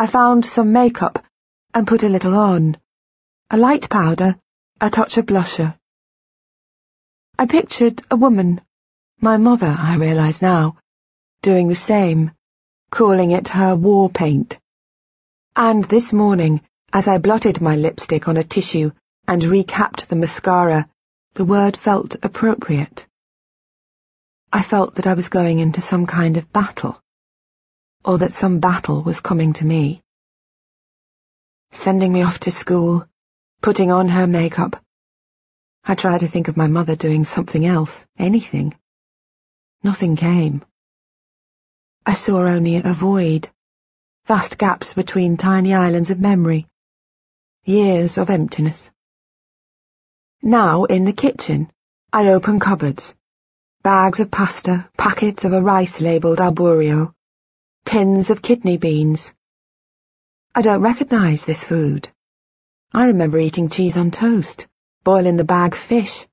I found some makeup and put a little on. A light powder, a touch of blusher. I pictured a woman, my mother, I realise now, doing the same, calling it her war paint. And this morning, as I blotted my lipstick on a tissue and recapped the mascara, the word felt appropriate. I felt that I was going into some kind of battle, or that some battle was coming to me. Sending me off to school, putting on her makeup. I tried to think of my mother doing something else, anything. Nothing came. I saw only a void, vast gaps between tiny islands of memory, years of emptiness. Now, in the kitchen, I open cupboards. Bags of pasta, packets of a rice labelled arborio, tins of kidney beans. I don't recognise this food. I remember eating cheese on toast, boiling the bag fish,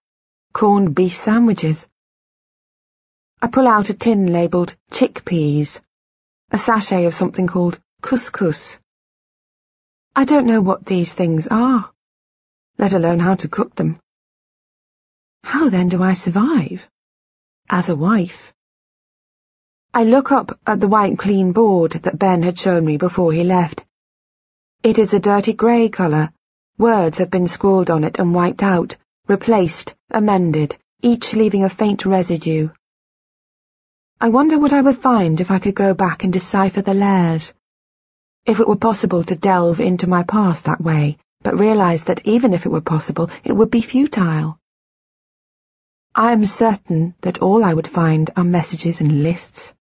corned beef sandwiches. I pull out a tin labelled chickpeas, a sachet of something called couscous. I don't know what these things are, let alone how to cook them. How then do I survive? As a wife. I look up at the white clean board that Ben had shown me before he left. It is a dirty grey colour. Words have been scrawled on it and wiped out, replaced, amended, each leaving a faint residue. I wonder what I would find if I could go back and decipher the layers. If it were possible to delve into my past that way, but realise that even if it were possible, it would be futile. I am certain that all I would find are messages and lists,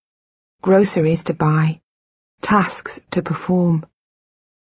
groceries to buy, tasks to perform.